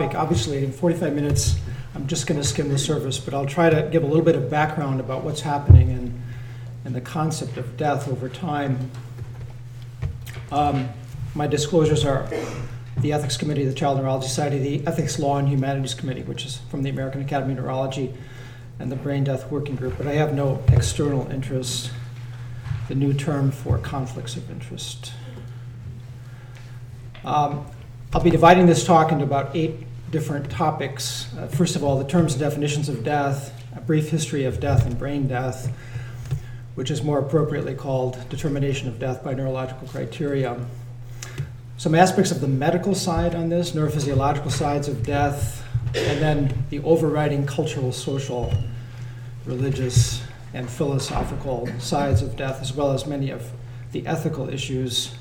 Obviously, in 45 minutes, I'm just going to skim the surface, but I'll try to give a little bit of background about what's happening and, in the concept of death over time. Um, my disclosures are the Ethics Committee of the Child Neurology Society, the Ethics Law and Humanities Committee, which is from the American Academy of Neurology, and the Brain Death Working Group, but I have no external interest, the new term for conflicts of interest. Um, I'll be dividing this talk into about eight different topics. Uh, first of all, the terms and definitions of death, a brief history of death and brain death, which is more appropriately called determination of death by neurological criteria. Some aspects of the medical side on this, neurophysiological sides of death, and then the overriding cultural, social, religious, and philosophical sides of death, as well as many of the ethical issues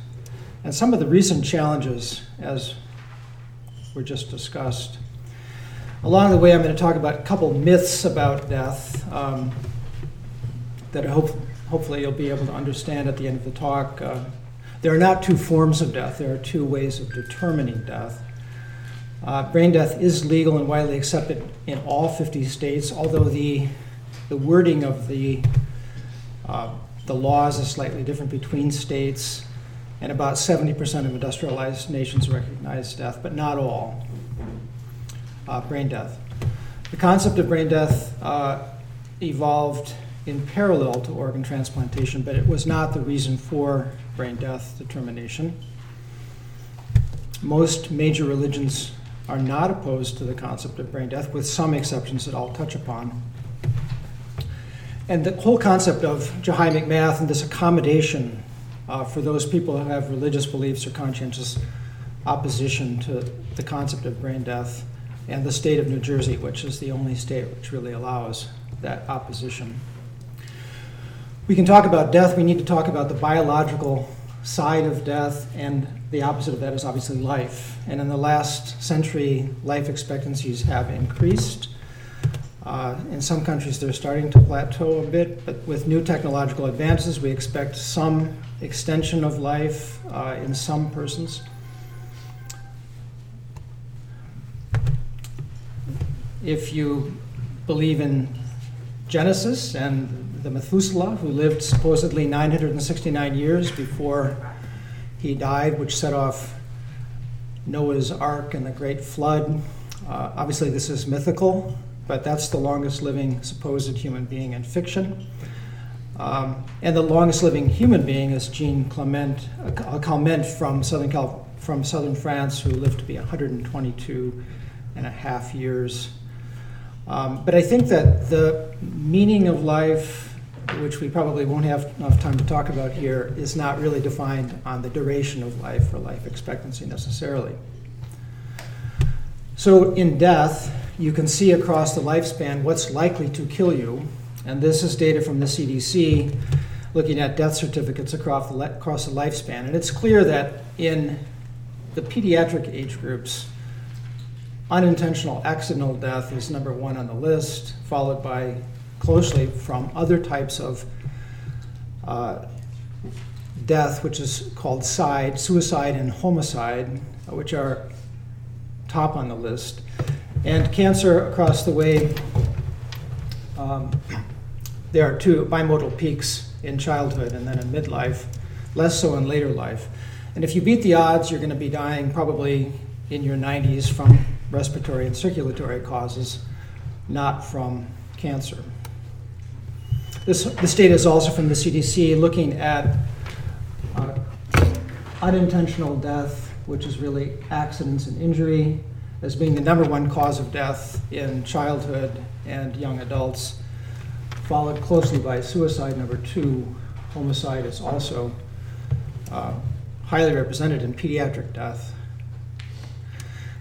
and some of the recent challenges as were just discussed. Along the way, I'm going to talk about a couple myths about death um, that hope, hopefully you'll be able to understand at the end of the talk. Uh, there are not two forms of death, there are two ways of determining death. Uh, brain death is legal and widely accepted in all 50 states, although the, the wording of the, uh, the laws is slightly different between states and about 70% of industrialized nations recognize death, but not all. Uh, brain death. The concept of brain death uh, evolved in parallel to organ transplantation, but it was not the reason for brain death determination. Most major religions are not opposed to the concept of brain death, with some exceptions that I'll touch upon. And the whole concept of Jahi McMath and this accommodation uh, for those people who have religious beliefs or conscientious opposition to the concept of brain death, and the state of New Jersey, which is the only state which really allows that opposition. We can talk about death, we need to talk about the biological side of death, and the opposite of that is obviously life. And in the last century, life expectancies have increased. Uh, in some countries, they're starting to plateau a bit, but with new technological advances, we expect some extension of life uh, in some persons. If you believe in Genesis and the Methuselah, who lived supposedly 969 years before he died, which set off Noah's Ark and the Great Flood. Uh, obviously, this is mythical, but that's the longest living supposed human being in fiction. Um, and the longest living human being is Jean Clement, a Calment from Southern, Cal- from Southern France, who lived to be 122 and a half years. Um, but I think that the meaning of life, which we probably won't have enough time to talk about here, is not really defined on the duration of life or life expectancy necessarily. So in death, you can see across the lifespan what's likely to kill you and this is data from the CDC looking at death certificates across the, across the lifespan. And it's clear that in the pediatric age groups, unintentional accidental death is number one on the list, followed by closely from other types of uh, death, which is called SIDE, suicide and homicide, which are top on the list. And cancer across the way um, there are two bimodal peaks in childhood and then in midlife, less so in later life. And if you beat the odds, you're going to be dying probably in your 90s from respiratory and circulatory causes, not from cancer. This, this data is also from the CDC looking at uh, unintentional death, which is really accidents and injury, as being the number one cause of death in childhood and young adults followed closely by suicide number two. Homicide is also uh, highly represented in pediatric death.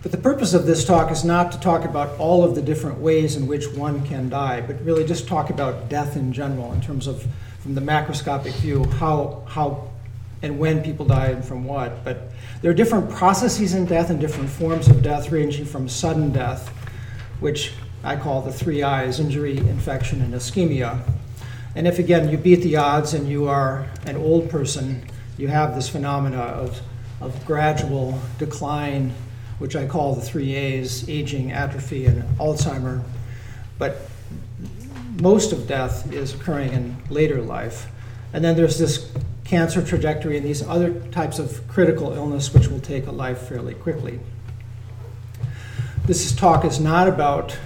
But the purpose of this talk is not to talk about all of the different ways in which one can die, but really just talk about death in general in terms of, from the macroscopic view, how, how and when people die and from what. But there are different processes in death and different forms of death, ranging from sudden death, which I call the three I's injury, infection, and ischemia. And if again you beat the odds and you are an old person, you have this phenomena of, of gradual decline which I call the three A's aging, atrophy, and Alzheimer. But most of death is occurring in later life. And then there's this cancer trajectory and these other types of critical illness which will take a life fairly quickly. This talk is not about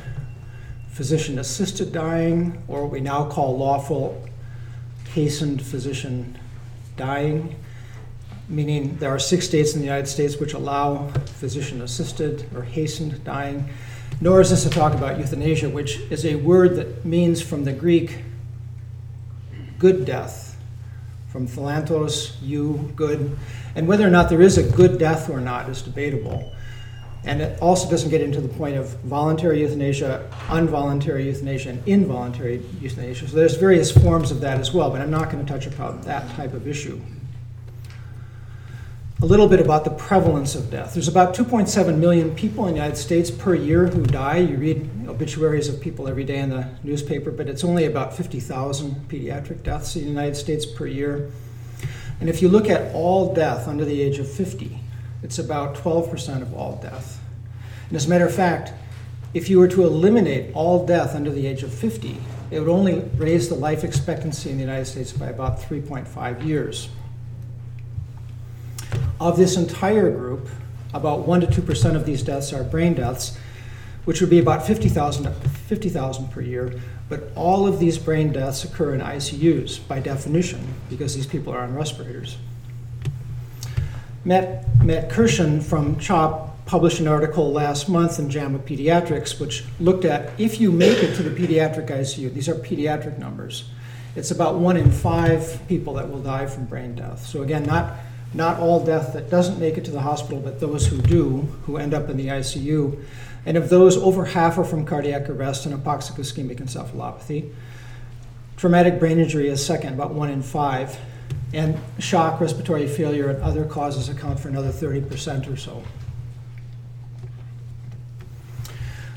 physician assisted dying or what we now call lawful hastened physician dying, meaning there are six states in the United States which allow physician assisted or hastened dying. Nor is this a talk about euthanasia, which is a word that means from the Greek good death, from philanthos, you, good. And whether or not there is a good death or not is debatable. And it also doesn't get into the point of voluntary euthanasia, involuntary euthanasia, and involuntary euthanasia. So there's various forms of that as well, but I'm not going to touch upon that type of issue a little bit about the prevalence of death. There's about 2.7 million people in the United States per year who die. You read obituaries of people every day in the newspaper, but it's only about 50,000 pediatric deaths in the United States per year. And if you look at all death under the age of 50, it's about 12% of all death. And as a matter of fact, if you were to eliminate all death under the age of 50, it would only raise the life expectancy in the United States by about 3.5 years. Of this entire group, about 1 to 2% of these deaths are brain deaths, which would be about 50,000 50, per year. But all of these brain deaths occur in ICUs by definition because these people are on respirators. Matt, Matt Kirschen from CHOP published an article last month in JAMA Pediatrics, which looked at if you make it to the pediatric ICU, these are pediatric numbers, it's about one in five people that will die from brain death. So, again, not not all death that doesn't make it to the hospital, but those who do, who end up in the ICU. And of those, over half are from cardiac arrest and hypoxic ischemic encephalopathy. Traumatic brain injury is second, about one in five. And shock, respiratory failure, and other causes account for another 30% or so.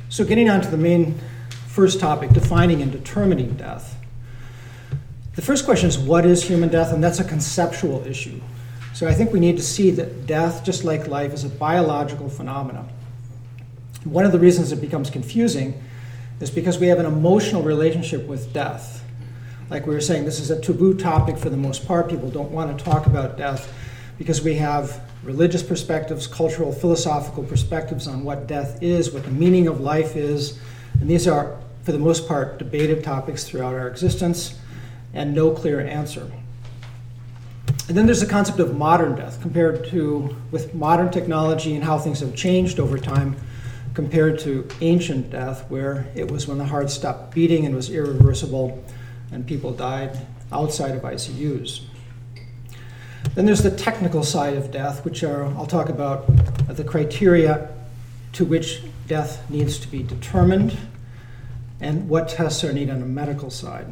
So, getting on to the main first topic defining and determining death. The first question is what is human death? And that's a conceptual issue. So I think we need to see that death, just like life, is a biological phenomenon. One of the reasons it becomes confusing is because we have an emotional relationship with death. Like we were saying, this is a taboo topic for the most part. People don't want to talk about death because we have religious perspectives, cultural, philosophical perspectives on what death is, what the meaning of life is. And these are, for the most part, debated topics throughout our existence and no clear answer. And then there's the concept of modern death compared to with modern technology and how things have changed over time compared to ancient death where it was when the heart stopped beating and was irreversible and people died outside of ICUs. Then there's the technical side of death, which are, I'll talk about the criteria to which death needs to be determined and what tests are needed on the medical side.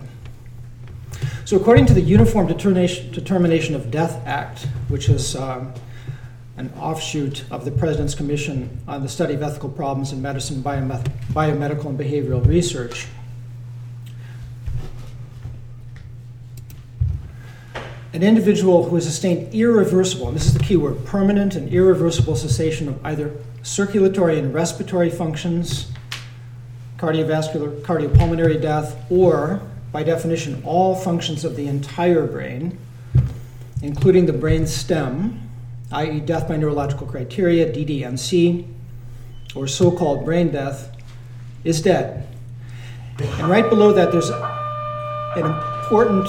So, according to the Uniform Determination, of Death Act, which is um, an offshoot of the President's Commission on the Study of Ethical Problems in Medicine, Biomed- Biomedical, and Behavioral Research, an individual who has sustained irreversible, and this is the key word, permanent and irreversible cessation of either circulatory and respiratory functions, cardiovascular, cardiopulmonary death, or by definition, all functions of the entire brain, including the brain stem, i.e., death by neurological criteria, DDNC, or so called brain death, is dead. And right below that, there's an important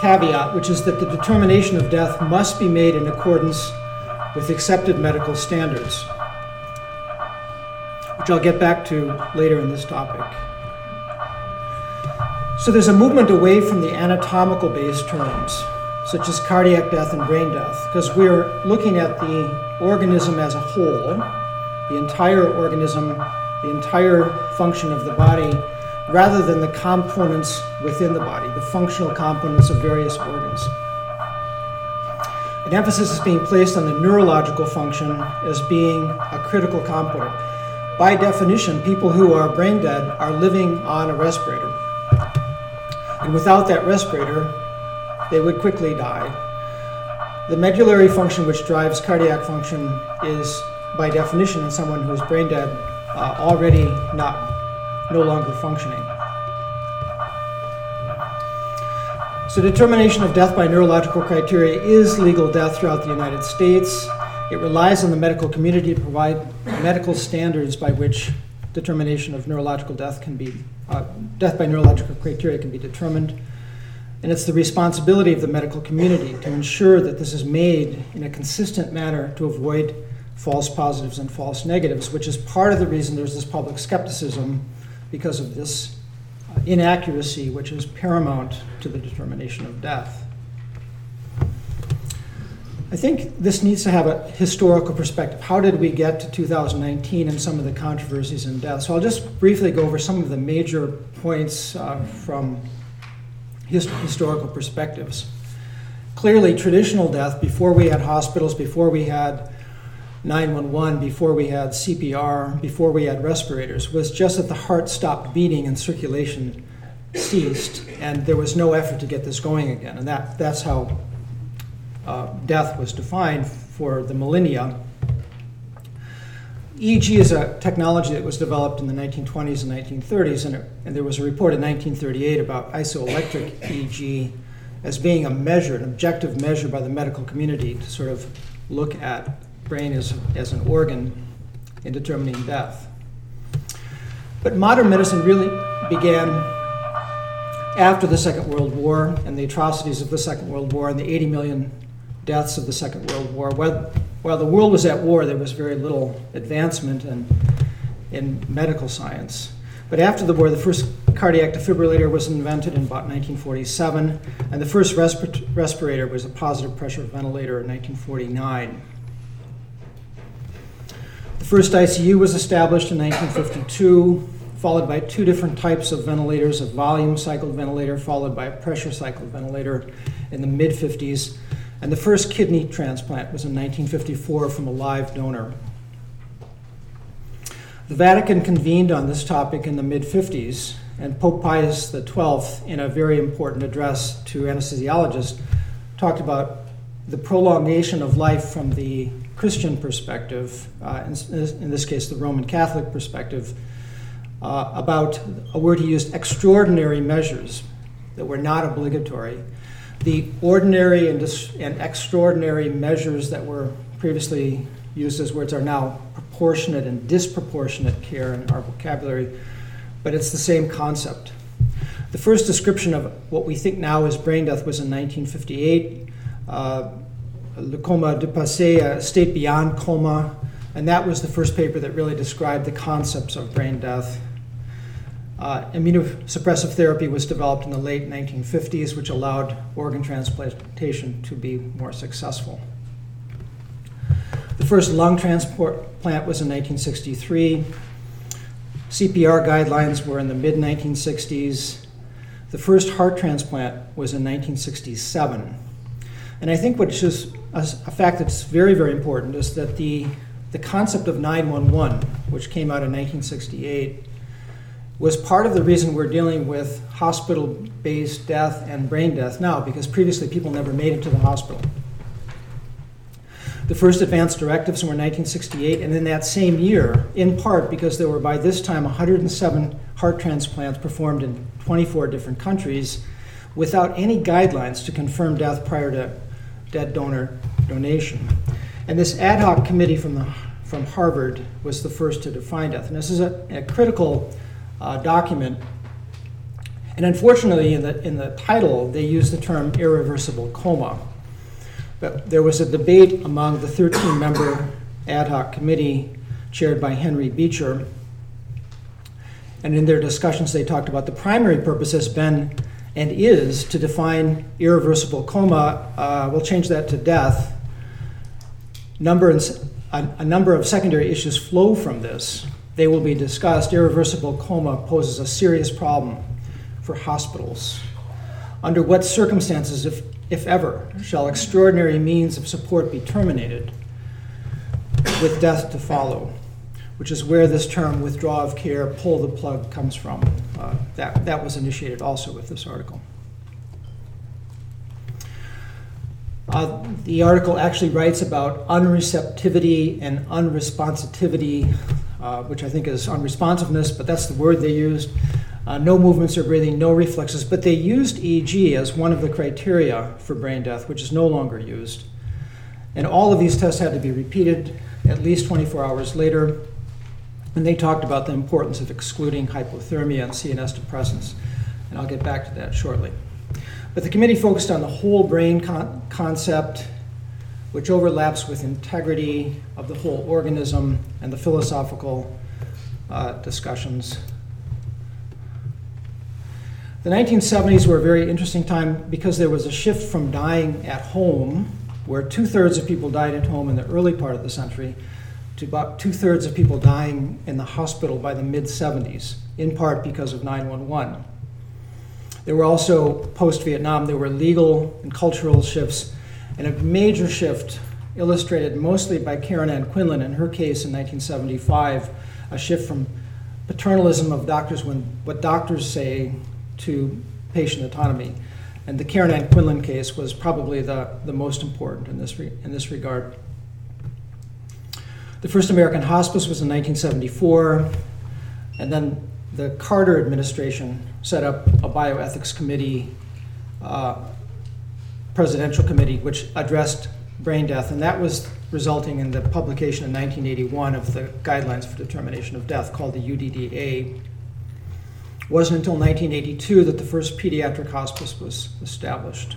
caveat, which is that the determination of death must be made in accordance with accepted medical standards, which I'll get back to later in this topic. So there's a movement away from the anatomical based terms, such as cardiac death and brain death, because we're looking at the organism as a whole, the entire organism, the entire function of the body, rather than the components within the body, the functional components of various organs. An emphasis is being placed on the neurological function as being a critical component. By definition, people who are brain dead are living on a respirator. And without that respirator, they would quickly die. The medullary function, which drives cardiac function, is by definition in someone who's brain dead uh, already not no longer functioning. So, determination of death by neurological criteria is legal death throughout the United States. It relies on the medical community to provide medical standards by which determination of neurological death can be, uh, death by neurological criteria can be determined. And it's the responsibility of the medical community to ensure that this is made in a consistent manner to avoid false positives and false negatives, which is part of the reason there's this public skepticism because of this uh, inaccuracy, which is paramount to the determination of death. I think this needs to have a historical perspective. How did we get to 2019 and some of the controversies in death? So I'll just briefly go over some of the major points uh, from his- historical perspectives. Clearly, traditional death, before we had hospitals, before we had 911, before we had CPR, before we had respirators, was just that the heart stopped beating and circulation ceased, and there was no effort to get this going again. And that, that's how uh, death was defined for the millennia. EEG is a technology that was developed in the 1920s and 1930s, and, it, and there was a report in 1938 about isoelectric EEG as being a measure, an objective measure by the medical community to sort of look at brain as, as an organ in determining death. But modern medicine really began after the Second World War and the atrocities of the Second World War and the 80 million deaths of the Second World War. While the world was at war, there was very little advancement in, in medical science. But after the war, the first cardiac defibrillator was invented in about 1947, and the first respir- respirator was a positive pressure ventilator in 1949. The first ICU was established in 1952, followed by two different types of ventilators a volume cycled ventilator, followed by a pressure cycled ventilator in the mid 50s. And the first kidney transplant was in 1954 from a live donor. The Vatican convened on this topic in the mid 50s, and Pope Pius XII, in a very important address to anesthesiologists, talked about the prolongation of life from the Christian perspective, uh, in, in, this case, the Roman Catholic perspective, uh, about a word he used extraordinary measures that were not obligatory the ordinary and, dis- and extraordinary measures that were previously used as words are now proportionate and disproportionate care in our vocabulary, but it's the same concept. The first description of what we think now is brain death was in 1958. Uh, Le coma dépassé, a state beyond coma, and that was the first paper that really described the concepts of brain death. Uh, immunosuppressive therapy was developed in the late 1950s, which allowed organ transplantation to be more successful. The first lung transplant was in 1963. CPR guidelines were in the mid 1960s. The first heart transplant was in 1967. And I think what is a, a fact that's very, very important is that the, the concept of 911, which came out in 1968, was part of the reason we're dealing with hospital based death and brain death now, because previously people never made it to the hospital. The first advanced directives were in 1968, and in that same year, in part because there were by this time 107 heart transplants performed in 24 different countries without any guidelines to confirm death prior to dead donor donation. And this ad hoc committee from, the, from Harvard was the first to define death. And this is a, a critical uh, document. And unfortunately, in the, in the title, they use the term irreversible coma. But there was a debate among the 13 member ad hoc committee chaired by Henry Beecher. And in their discussions, they talked about the primary purpose has been and is to define irreversible coma. Uh, we'll change that to death. Number and, a, a number of secondary issues flow from this they will be discussed, irreversible coma poses a serious problem for hospitals. Under what circumstances, if, if ever, shall extraordinary means of support be terminated with death to follow? Which is where this term withdraw of care, pull the plug comes from. Uh, that, that was initiated also with this article. Uh, the article actually writes about unreceptivity and unresponsivity, uh, which I think is unresponsiveness, but that's the word they used. Uh, no movements or breathing, no reflexes, but they used EEG as one of the criteria for brain death, which is no longer used. And all of these tests had to be repeated at least 24 hours later. And they talked about the importance of excluding hypothermia and CNS depressants. And I'll get back to that shortly. But the committee focused on the whole brain con- concept, which overlaps with integrity of the whole organism and the philosophical uh, discussions. The 1970s were a very interesting time because there was a shift from dying at home, where two thirds of people died at home in the early part of the century, to about two thirds of people dying in the hospital by the mid 70s, in part because of 911. There were also, post Vietnam, there were legal and cultural shifts, and a major shift illustrated mostly by Karen Ann Quinlan in her case in 1975, a shift from paternalism of doctors when what doctors say to patient autonomy. And the Karen Ann Quinlan case was probably the, the most important in this, re, in this regard. The first American hospice was in 1974, and then the Carter administration set up a bioethics committee, uh, presidential committee, which addressed brain death, and that was resulting in the publication in 1981 of the guidelines for determination of death called the UDDA. It wasn't until 1982 that the first pediatric hospice was established.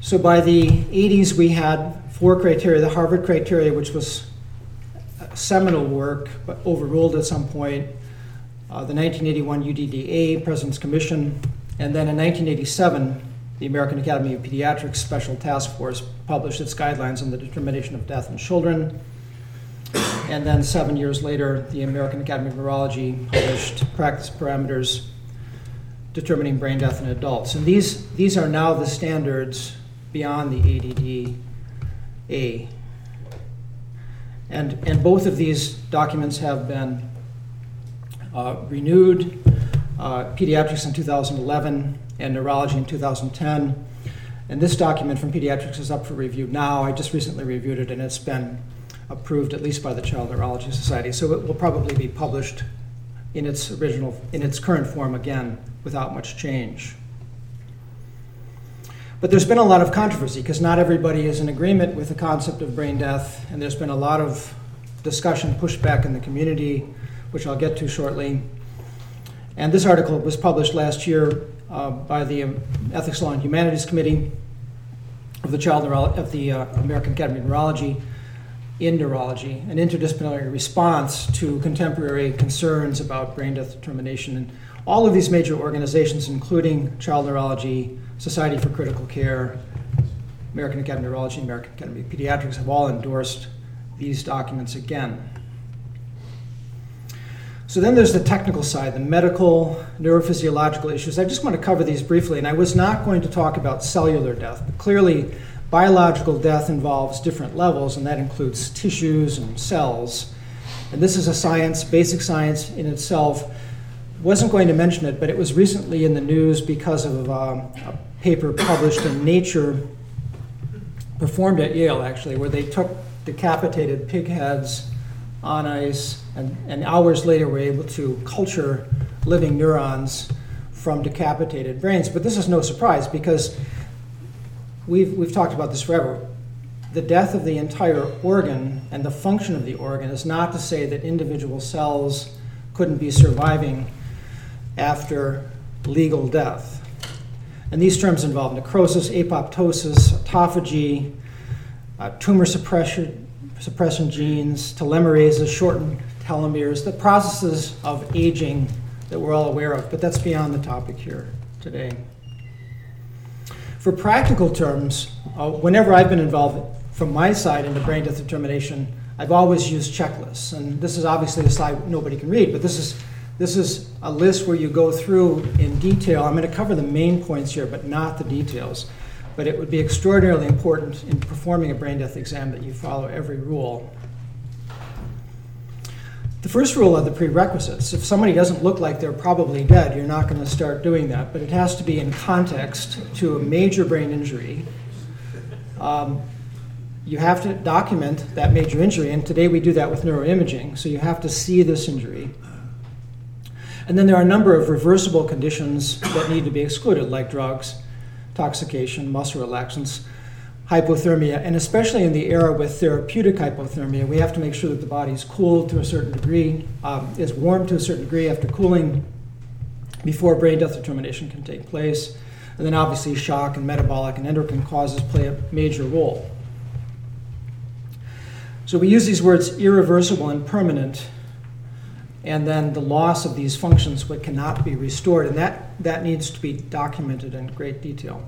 So by the 80s, we had four criteria the Harvard criteria, which was seminal work, but overruled at some point. Uh, the 1981 UDDA, President's Commission, and then in 1987, the American Academy of Pediatrics Special Task Force published its guidelines on the determination of death in children. And then seven years later, the American Academy of Neurology published practice parameters determining brain death in adults. And these, these are now the standards beyond the ADDA. And, and both of these documents have been uh, renewed uh, pediatrics in 2011 and neurology in 2010. And this document from pediatrics is up for review now. I just recently reviewed it and it's been approved at least by the Child Neurology Society. So it will probably be published in its original, in its current form again without much change. But there's been a lot of controversy because not everybody is in agreement with the concept of brain death, and there's been a lot of discussion, pushback in the community, which I'll get to shortly. And this article was published last year uh, by the Ethics, Law, and Humanities Committee of the Child Neuro- of the uh, American Academy of Neurology in neurology, an interdisciplinary response to contemporary concerns about brain death determination. And all of these major organizations, including Child Neurology, Society for Critical Care, American Academy of Neurology, American Academy of Pediatrics, have all endorsed these documents again. So then there's the technical side, the medical, neurophysiological issues. I just want to cover these briefly, and I was not going to talk about cellular death, but clearly biological death involves different levels, and that includes tissues and cells. And this is a science, basic science in itself. Wasn't going to mention it, but it was recently in the news because of um, a paper published in Nature, performed at Yale actually, where they took decapitated pig heads on ice, and, and hours later were able to culture living neurons from decapitated brains. But this is no surprise because we've, we've talked about this forever. The death of the entire organ and the function of the organ is not to say that individual cells couldn't be surviving after legal death. And these terms involve necrosis, apoptosis, autophagy, uh, tumor suppression, suppression genes, telomerases, shortened telomeres, the processes of aging that we're all aware of, but that's beyond the topic here today. For practical terms, uh, whenever I've been involved from my side in the brain death determination, I've always used checklists. And this is obviously a slide nobody can read, but this is, this is a list where you go through in detail. I'm going to cover the main points here, but not the details. But it would be extraordinarily important in performing a brain death exam that you follow every rule. The first rule are the prerequisites. If somebody doesn't look like they're probably dead, you're not going to start doing that. But it has to be in context to a major brain injury um, you have to document that major injury, and today we do that with neuroimaging, so you have to see this injury. And then there are a number of reversible conditions that need to be excluded, like drugs, intoxication, muscle relaxants, hypothermia, and especially in the era with therapeutic hypothermia, we have to make sure that the body is cooled to a certain degree, um, is warm to a certain degree after cooling before brain death determination can take place. And then obviously shock and metabolic and endocrine causes play a major role. So we use these words irreversible and permanent, and then the loss of these functions what cannot be restored, and that, that needs to be documented in great detail.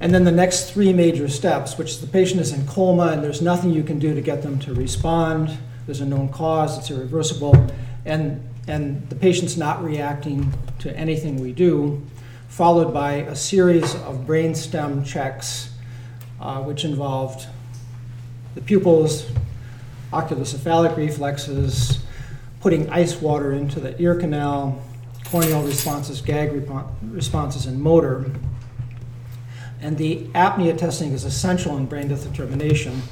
And then the next three major steps, which the patient is in coma and there's nothing you can do to get them to respond. There's a known cause, it's irreversible, and, and the patient's not reacting to anything we do, followed by a series of brainstem checks, uh, which involved the pupils, oculocephalic reflexes, putting ice water into the ear canal, corneal responses, gag responses, and motor. And the apnea testing is essential in brain death determination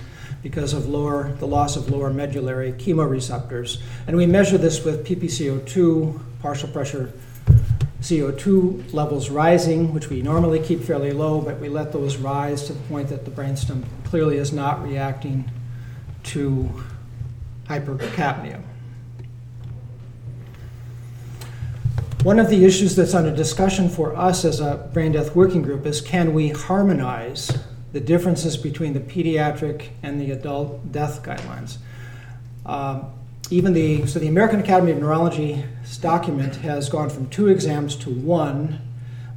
because of lower, the loss of lower medullary chemoreceptors. And we measure this with PPCO2, partial pressure CO2 levels rising, which we normally keep fairly low, but we let those rise to the point that the brainstem clearly is not reacting to hypercapnia. One of the issues that's under discussion for us as a brain death working group is can we harmonize the differences between the pediatric and the adult death guidelines? Um, even the so the American Academy of Neurology's document has gone from two exams to one,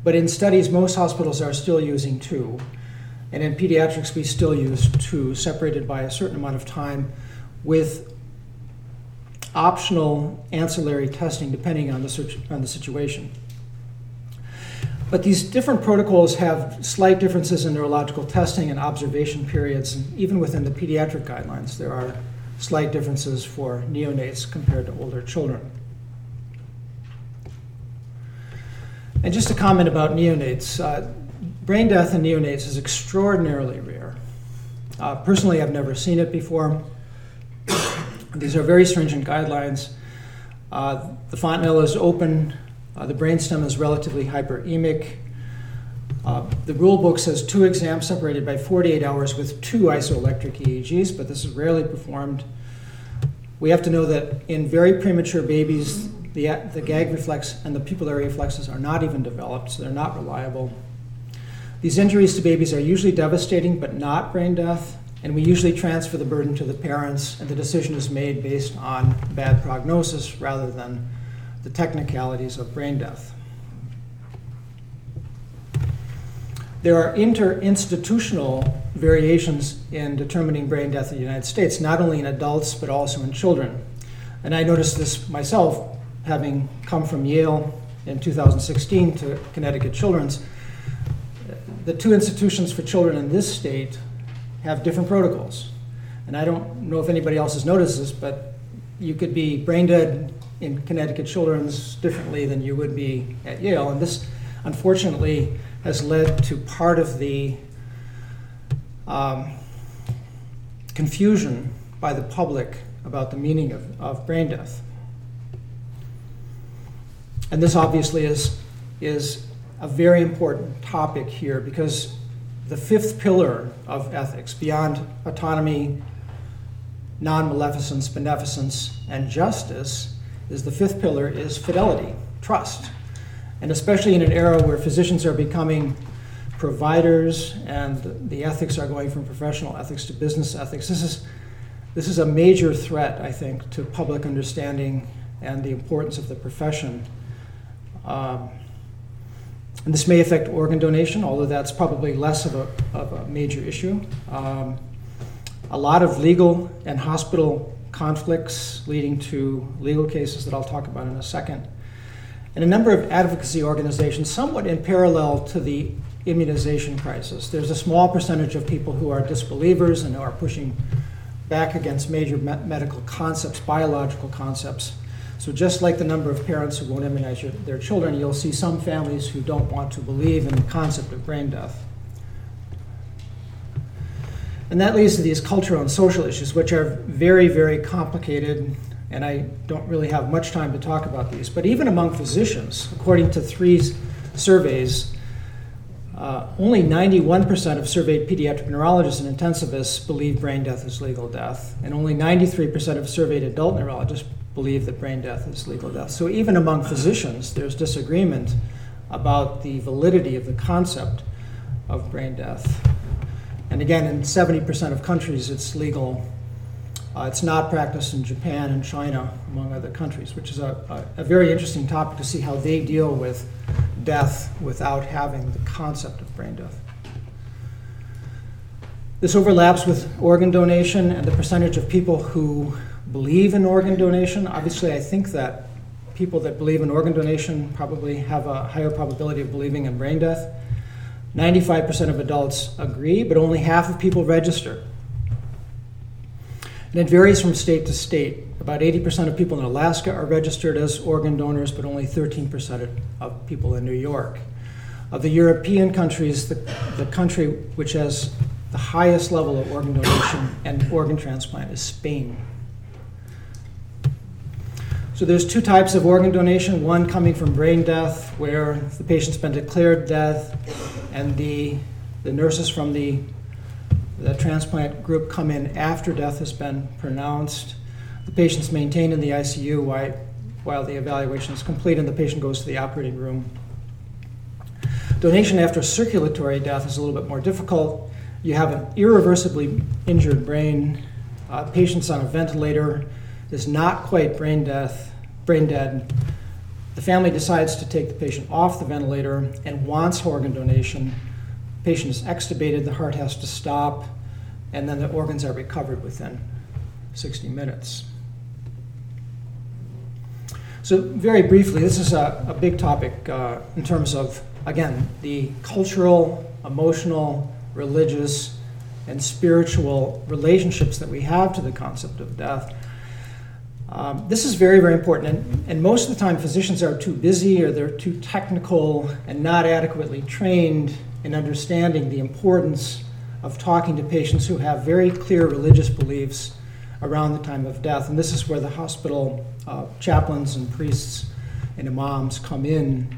but in studies most hospitals are still using two, and in pediatrics we still use two, separated by a certain amount of time, with optional ancillary testing depending on the on the situation. But these different protocols have slight differences in neurological testing and observation periods, and even within the pediatric guidelines, there are slight differences for neonates compared to older children. And just a comment about neonates uh, brain death in neonates is extraordinarily rare. Uh, personally, I've never seen it before. These are very stringent guidelines. Uh, the fontanelle is open, uh, the brainstem is relatively hyperemic. Uh, the rule book says two exams separated by 48 hours with two isoelectric EEGs, but this is rarely performed. We have to know that in very premature babies, the, the gag reflex and the pupillary reflexes are not even developed, so they're not reliable. These injuries to babies are usually devastating, but not brain death, and we usually transfer the burden to the parents, and the decision is made based on bad prognosis rather than the technicalities of brain death. There are interinstitutional variations in determining brain death in the United States, not only in adults but also in children. And I noticed this myself, having come from Yale in 2016 to Connecticut Children's. The two institutions for children in this state have different protocols. And I don't know if anybody else has noticed this, but you could be brain dead in Connecticut Children's differently than you would be at Yale. And this, unfortunately, has led to part of the um, confusion by the public about the meaning of, of brain death. And this obviously is, is a very important topic here because the fifth pillar of ethics, beyond autonomy, non maleficence, beneficence, and justice, is the fifth pillar is fidelity, trust. And especially in an era where physicians are becoming providers and the ethics are going from professional ethics to business ethics, this is, this is a major threat, I think, to public understanding and the importance of the profession. Um, and this may affect organ donation, although that's probably less of a, of a major issue. Um, a lot of legal and hospital conflicts leading to legal cases that I'll talk about in a second and a number of advocacy organizations, somewhat in parallel to the immunization crisis. There's a small percentage of people who are disbelievers and who are pushing back against major me- medical concepts, biological concepts. So, just like the number of parents who won't immunize your, their children, you'll see some families who don't want to believe in the concept of brain death. And that leads to these cultural and social issues, which are very, very complicated, and I don't really have much time to talk about these. But even among physicians, according to three surveys, uh, only 91% of surveyed pediatric neurologists and intensivists believe brain death is legal death, and only 93% of surveyed adult neurologists believe that brain death is legal death. So even among physicians, there's disagreement about the validity of the concept of brain death. And again, in 70% of countries, it's legal. Uh, it's not practiced in Japan and China, among other countries, which is a, a, a very interesting topic to see how they deal with death without having the concept of brain death. This overlaps with organ donation and the percentage of people who believe in organ donation. Obviously, I think that people that believe in organ donation probably have a higher probability of believing in brain death. 95% of adults agree, but only half of people register. And it varies from state to state. About 80% of people in Alaska are registered as organ donors, but only 13% of people in New York. Of the European countries, the, the country which has the highest level of organ donation and organ transplant is Spain. So there's two types of organ donation, one coming from brain death, where the patient's been declared dead, and the, the nurses from the the transplant group come in after death has been pronounced. The patient's maintained in the ICU while, while the evaluation is complete and the patient goes to the operating room. Donation after circulatory death is a little bit more difficult. You have an irreversibly injured brain, uh, patient's on a ventilator, is not quite brain death, brain dead. The family decides to take the patient off the ventilator and wants organ donation patient is extubated, the heart has to stop, and then the organs are recovered within 60 minutes. So, very briefly, this is a, a big topic uh, in terms of, again, the cultural, emotional, religious, and spiritual relationships that we have to the concept of death. Um, this is very, very important, and, and most of the time, physicians are too busy or they're too technical and not adequately trained in understanding the importance of talking to patients who have very clear religious beliefs around the time of death. And this is where the hospital uh, chaplains and priests and imams come in.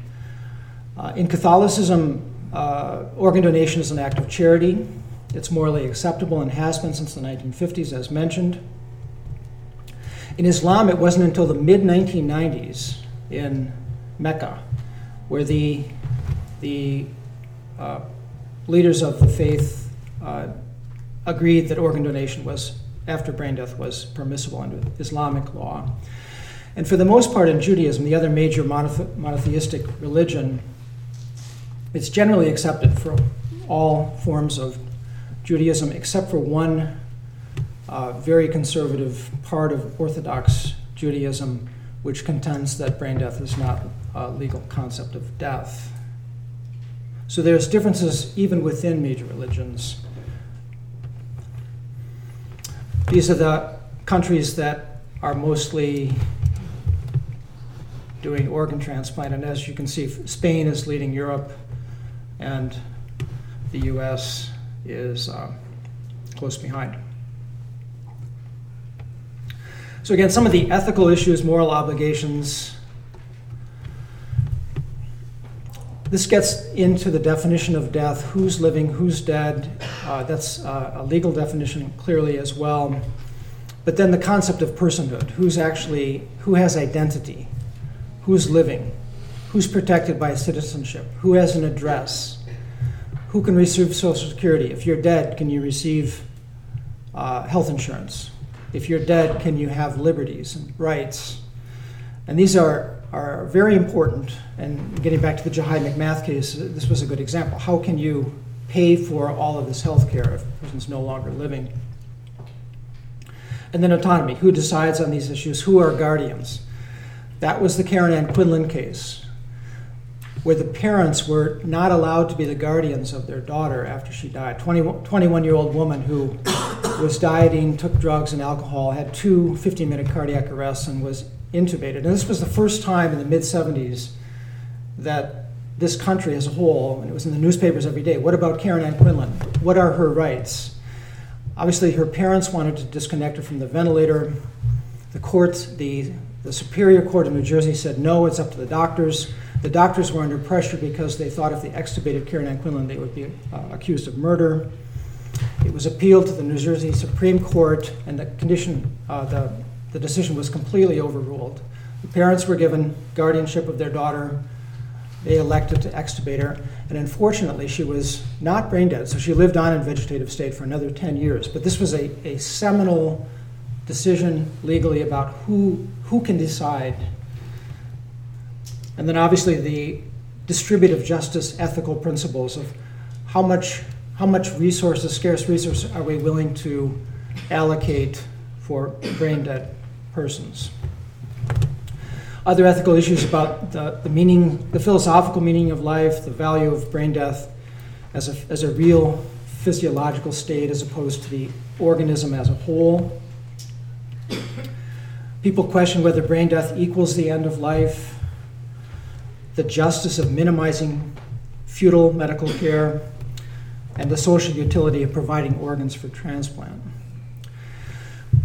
Uh, in Catholicism, uh, organ donation is an act of charity. It's morally acceptable and has been since the 1950s, as mentioned. In Islam, it wasn't until the mid 1990s in Mecca where the, the uh, leaders of the faith uh, agreed that organ donation was, after brain death, was permissible under Islamic law. And for the most part, in Judaism, the other major monothe- monotheistic religion, it's generally accepted for all forms of Judaism except for one uh, very conservative part of Orthodox Judaism, which contends that brain death is not a legal concept of death. So there's differences even within major religions. These are the countries that are mostly doing organ transplant, and as you can see, Spain is leading Europe, and the US is uh, close behind. So, again, some of the ethical issues, moral obligations, This gets into the definition of death who's living, who's dead. Uh, that's uh, a legal definition clearly as well. But then the concept of personhood who's actually, who has identity, who's living, who's protected by citizenship, who has an address, who can receive Social Security. If you're dead, can you receive uh, health insurance? If you're dead, can you have liberties and rights? And these are are very important. And getting back to the Jahi McMath case, this was a good example. How can you pay for all of this health care if a person's no longer living? And then autonomy. Who decides on these issues? Who are guardians? That was the Karen Ann Quinlan case, where the parents were not allowed to be the guardians of their daughter after she died. 21 year old woman who was dieting, took drugs and alcohol, had two 15 minute cardiac arrests, and was intubated. And this was the first time in the mid 70s that this country as a whole, and it was in the newspapers every day, what about Karen Ann Quinlan? What are her rights? obviously, her parents wanted to disconnect her from the ventilator. The court, the, the Superior Court of New Jersey said no, it's up to the doctors. The doctors were under pressure because they thought if they extubated Karen Ann Quinlan, they would be uh, accused of murder. It was appealed to the New Jersey Supreme Court, and the condition, uh, the, the decision was completely overruled. The parents were given guardianship of their daughter. They elected to extubate her, and unfortunately, she was not brain dead, so she lived on in vegetative state for another 10 years. But this was a, a seminal decision legally about who, who can decide. And then obviously the distributive justice ethical principles of how much, how much resources, scarce resources, are we willing to allocate for brain dead persons. Other ethical issues about the, the meaning, the philosophical meaning of life, the value of brain death as a, as a real physiological state as opposed to the organism as a whole. People question whether brain death equals the end of life, the justice of minimizing futile medical care, and the social utility of providing organs for transplant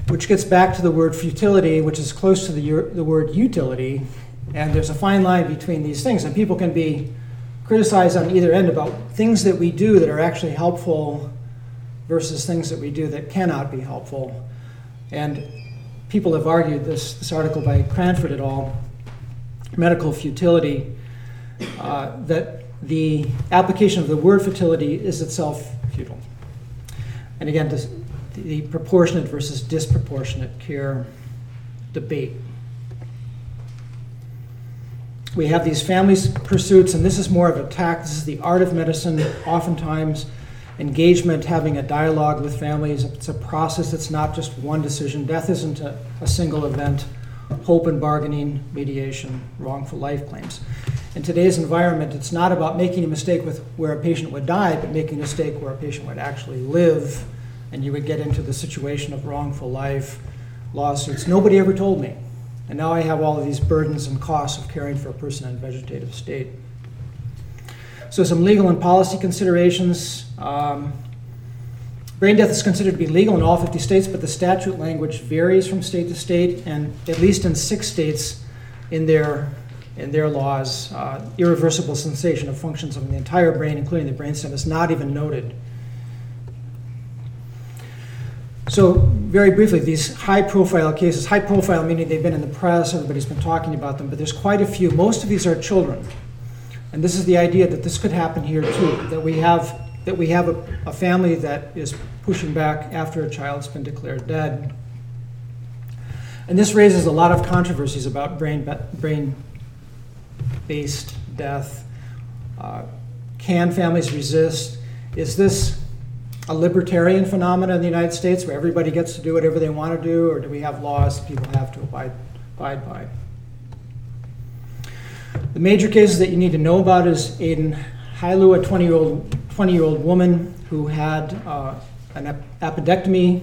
which gets back to the word futility, which is close to the, the word utility. And there's a fine line between these things. And people can be criticized on either end about things that we do that are actually helpful versus things that we do that cannot be helpful. And people have argued this, this article by Cranford et al., Medical Futility, uh, that the application of the word fertility is itself futile. And again, to, the proportionate versus disproportionate care debate. We have these family pursuits, and this is more of a tact. This is the art of medicine, oftentimes engagement, having a dialogue with families. It's a process, it's not just one decision. Death isn't a, a single event. Hope and bargaining, mediation, wrongful life claims. In today's environment, it's not about making a mistake with where a patient would die, but making a mistake where a patient would actually live and you would get into the situation of wrongful life lawsuits. Nobody ever told me. And now I have all of these burdens and costs of caring for a person in a vegetative state. So, some legal and policy considerations. Um, brain death is considered to be legal in all 50 states, but the statute language varies from state to state, and at least in six states, in their in their laws, uh, irreversible cessation of functions of the entire brain, including the brainstem, is not even noted so, very briefly, these high profile cases, high profile meaning they've been in the press, everybody's been talking about them, but there's quite a few. Most of these are children. And this is the idea that this could happen here too, that we have, that we have a, a family that is pushing back after a child's been declared dead. And this raises a lot of controversies about brain, brain based death. Uh, can families resist? Is this a libertarian phenomenon in the United States where everybody gets to do whatever they want to do, or do we have laws people have to abide, abide by? The major cases that you need to know about is Aden Hailu, a 20 year old 20 year old woman who had uh, an appendectomy,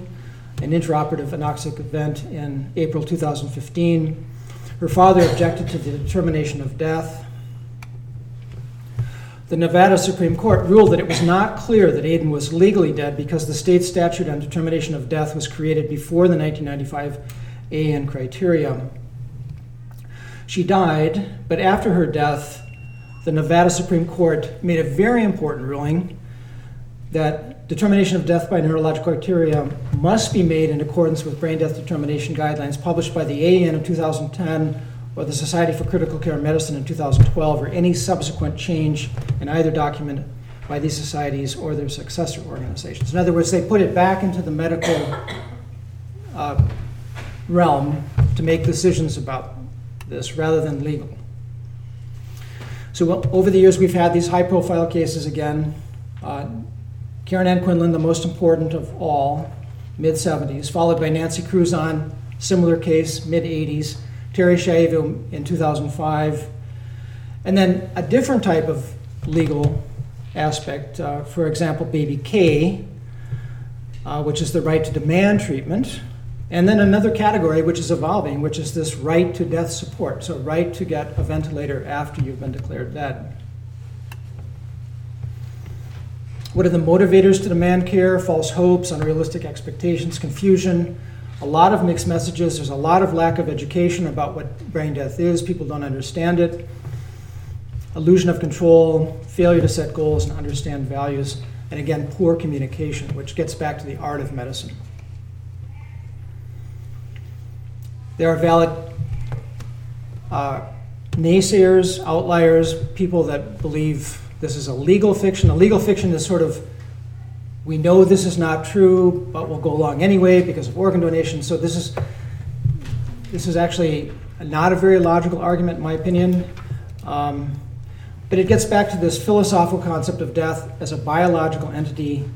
an intraoperative anoxic event in April 2015. Her father objected to the determination of death the Nevada Supreme Court ruled that it was not clear that Aden was legally dead because the state statute on determination of death was created before the 1995 AAN criteria. She died, but after her death, the Nevada Supreme Court made a very important ruling that determination of death by neurological criteria must be made in accordance with brain death determination guidelines published by the AAN in 2010 or the Society for Critical Care Medicine in 2012, or any subsequent change in either document by these societies or their successor organizations. In other words, they put it back into the medical uh, realm to make decisions about this rather than legal. So, well, over the years, we've had these high profile cases again. Uh, Karen Ann Quinlan, the most important of all, mid 70s, followed by Nancy Cruzan, similar case, mid 80s. Terri Schiavo in 2005. And then a different type of legal aspect, uh, for example, baby K, uh, which is the right to demand treatment. And then another category which is evolving, which is this right to death support. So, right to get a ventilator after you've been declared dead. What are the motivators to demand care? False hopes, unrealistic expectations, confusion, a lot of mixed messages. There's a lot of lack of education about what brain death is. People don't understand it. Illusion of control, failure to set goals and understand values, and again, poor communication, which gets back to the art of medicine. There are valid uh, naysayers, outliers, people that believe this is a legal fiction. A legal fiction is sort of, we know this is not true, but we'll go along anyway because of organ donation. So this is, this is actually not a very logical argument, in my opinion. Um, but it gets back to this philosophical concept of death as a biological entity,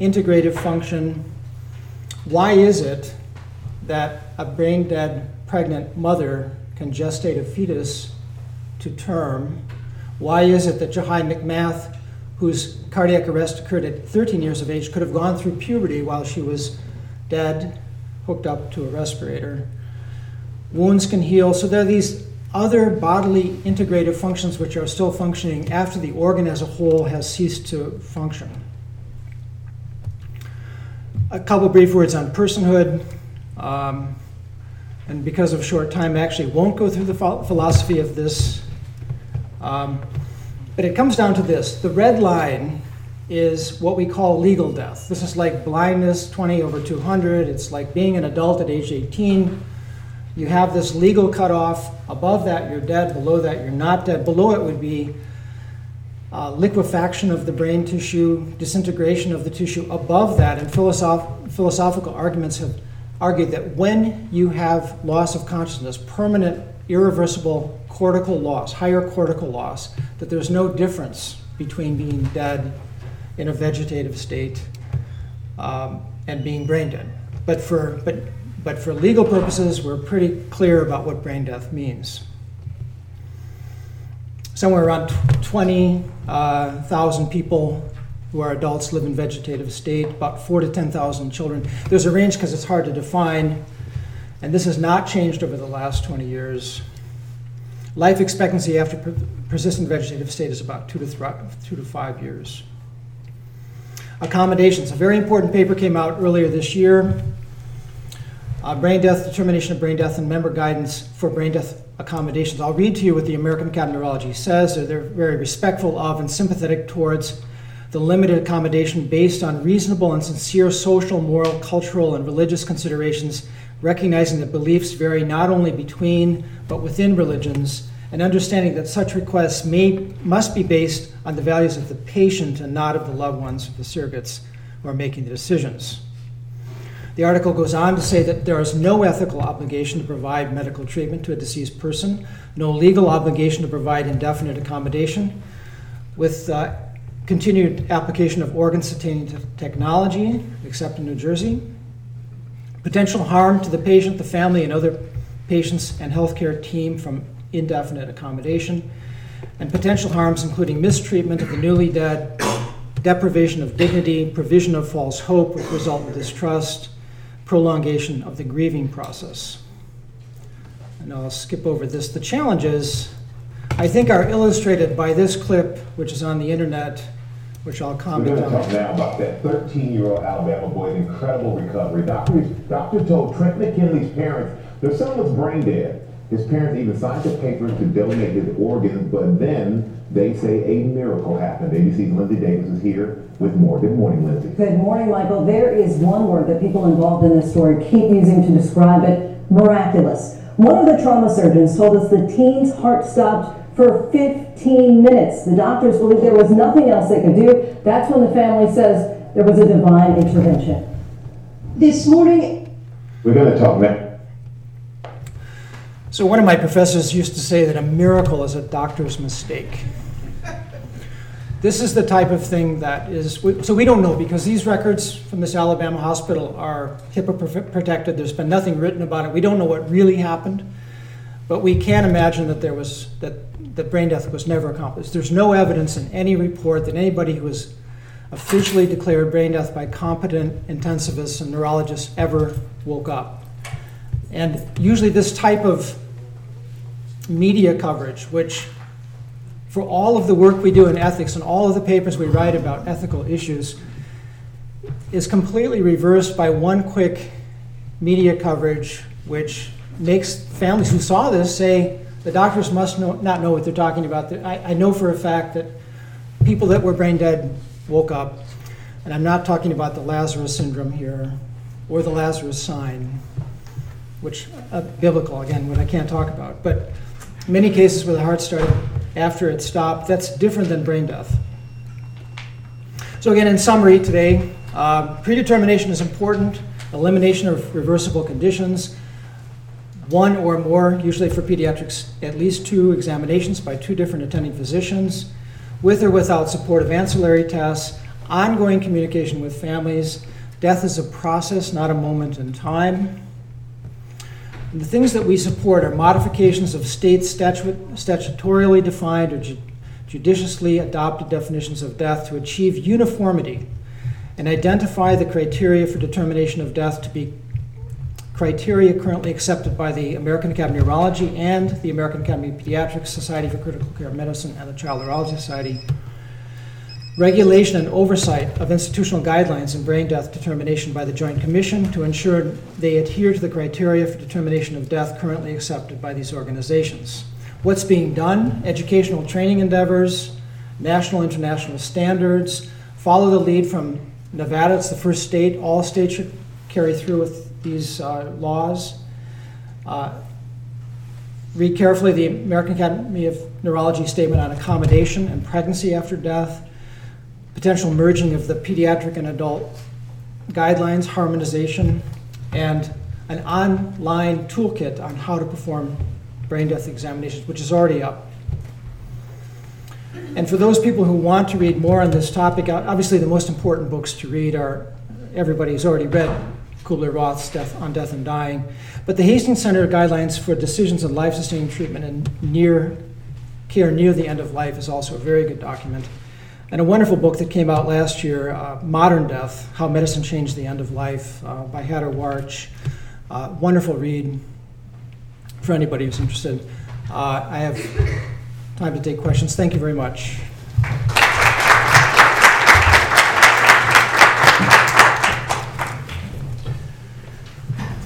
integrative function. Why is it that a brain dead pregnant mother can gestate a fetus to term? Why is it that Jahi McMath, whose cardiac arrest occurred at 13 years of age, could have gone through puberty while she was dead, hooked up to a respirator? Wounds can heal. So there are these other bodily integrative functions which are still functioning after the organ as a whole has ceased to function. A couple brief words on personhood. Um, and because of short time, I actually won't go through the philosophy of this. Um, but it comes down to this the red line is what we call legal death. This is like blindness 20 over 200, it's like being an adult at age 18. You have this legal cutoff. Above that, you're dead. Below that, you're not dead. Below it would be uh, liquefaction of the brain tissue, disintegration of the tissue. Above that, and philosoph- philosophical arguments have argued that when you have loss of consciousness, permanent, irreversible cortical loss, higher cortical loss, that there's no difference between being dead in a vegetative state um, and being brain dead. But for, but, but for legal purposes, we're pretty clear about what brain death means. Somewhere around 20,000 uh, people who are adults live in vegetative state, about four to 10,000 children. There's a range because it's hard to define, and this has not changed over the last 20 years. Life expectancy after per- persistent vegetative state is about two to, two to five years. Accommodations. A very important paper came out earlier this year. Uh, brain death, determination of brain death, and member guidance for brain death accommodations. I'll read to you what the American Academy of Neurology says. They're very respectful of and sympathetic towards the limited accommodation based on reasonable and sincere social, moral, cultural, and religious considerations, recognizing that beliefs vary not only between but within religions, and understanding that such requests may, must be based on the values of the patient and not of the loved ones of the surrogates who are making the decisions. The article goes on to say that there is no ethical obligation to provide medical treatment to a deceased person, no legal obligation to provide indefinite accommodation, with uh, continued application of organ sustaining technology, except in New Jersey, potential harm to the patient, the family, and other patients and healthcare team from indefinite accommodation, and potential harms including mistreatment of the newly dead, deprivation of dignity, provision of false hope with resultant distrust, prolongation of the grieving process. And I'll skip over this. The challenges, I think, are illustrated by this clip, which is on the internet which I'll comment We're going to talk now about that 13-year-old Alabama boy's incredible recovery. Doctor, doctor told Trent McKinley's parents their son was brain dead. His parents even signed the papers to donate his organs, but then they say a miracle happened. ABC's Lindsey Davis is here with more. Good morning, Lindsey. Good morning, Michael. There is one word that people involved in this story keep using to describe it miraculous. One of the trauma surgeons told us the teen's heart stopped for 15 minutes. The doctors believe there was nothing else they could do. That's when the family says there was a divine intervention. This morning, we're going to talk now. So, one of my professors used to say that a miracle is a doctor's mistake. This is the type of thing that is, so we don't know because these records from this Alabama hospital are HIPAA protected. There's been nothing written about it. We don't know what really happened, but we can imagine that there was, that that brain death was never accomplished. There's no evidence in any report that anybody who was officially declared brain death by competent intensivists and neurologists ever woke up. And usually, this type of media coverage, which for all of the work we do in ethics and all of the papers we write about ethical issues is completely reversed by one quick media coverage, which makes families who saw this say the doctors must know, not know what they're talking about. I, I know for a fact that people that were brain dead woke up, and I'm not talking about the Lazarus syndrome here or the Lazarus sign, which uh, biblical again, what I can't talk about. But many cases where the heart started after it stopped, that's different than brain death. So again, in summary today, uh, predetermination is important, elimination of reversible conditions, one or more, usually for pediatrics, at least two examinations by two different attending physicians, with or without support of ancillary tests, ongoing communication with families. Death is a process, not a moment in time. And the things that we support are modifications of state statu- statutorily defined or ju- judiciously adopted definitions of death to achieve uniformity and identify the criteria for determination of death to be criteria currently accepted by the American Academy of Neurology and the American Academy of Pediatrics, Society for Critical Care Medicine, and the Child Neurology Society. Regulation and oversight of institutional guidelines in brain death determination by the Joint Commission to ensure they adhere to the criteria for determination of death currently accepted by these organizations. What's being done? Educational training endeavors, national international standards, follow the lead from Nevada. It's the first state. All states should carry through with these uh, laws. Uh, read carefully the American Academy of Neurology statement on accommodation and pregnancy after death, potential merging of the pediatric and adult guidelines, harmonization, and an online toolkit on how to perform brain death examinations, which is already up. And for those people who want to read more on this topic, obviously the most important books to read are everybody who's already read Kubler Ross's Death on Death and Dying. But the Hastings Center Guidelines for Decisions in Life Sustaining Treatment and Near Care Near the End of Life is also a very good document. And a wonderful book that came out last year, uh, Modern Death How Medicine Changed the End of Life, uh, by Haider Warraich. Uh, wonderful read for anybody who's interested. Uh, I have time to take questions. Thank you very much.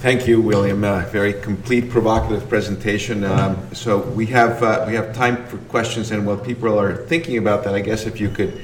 Thank you, William. Uh, very complete, provocative presentation. Um, so we have uh, we have time for questions, and while people are thinking about that, I guess if you could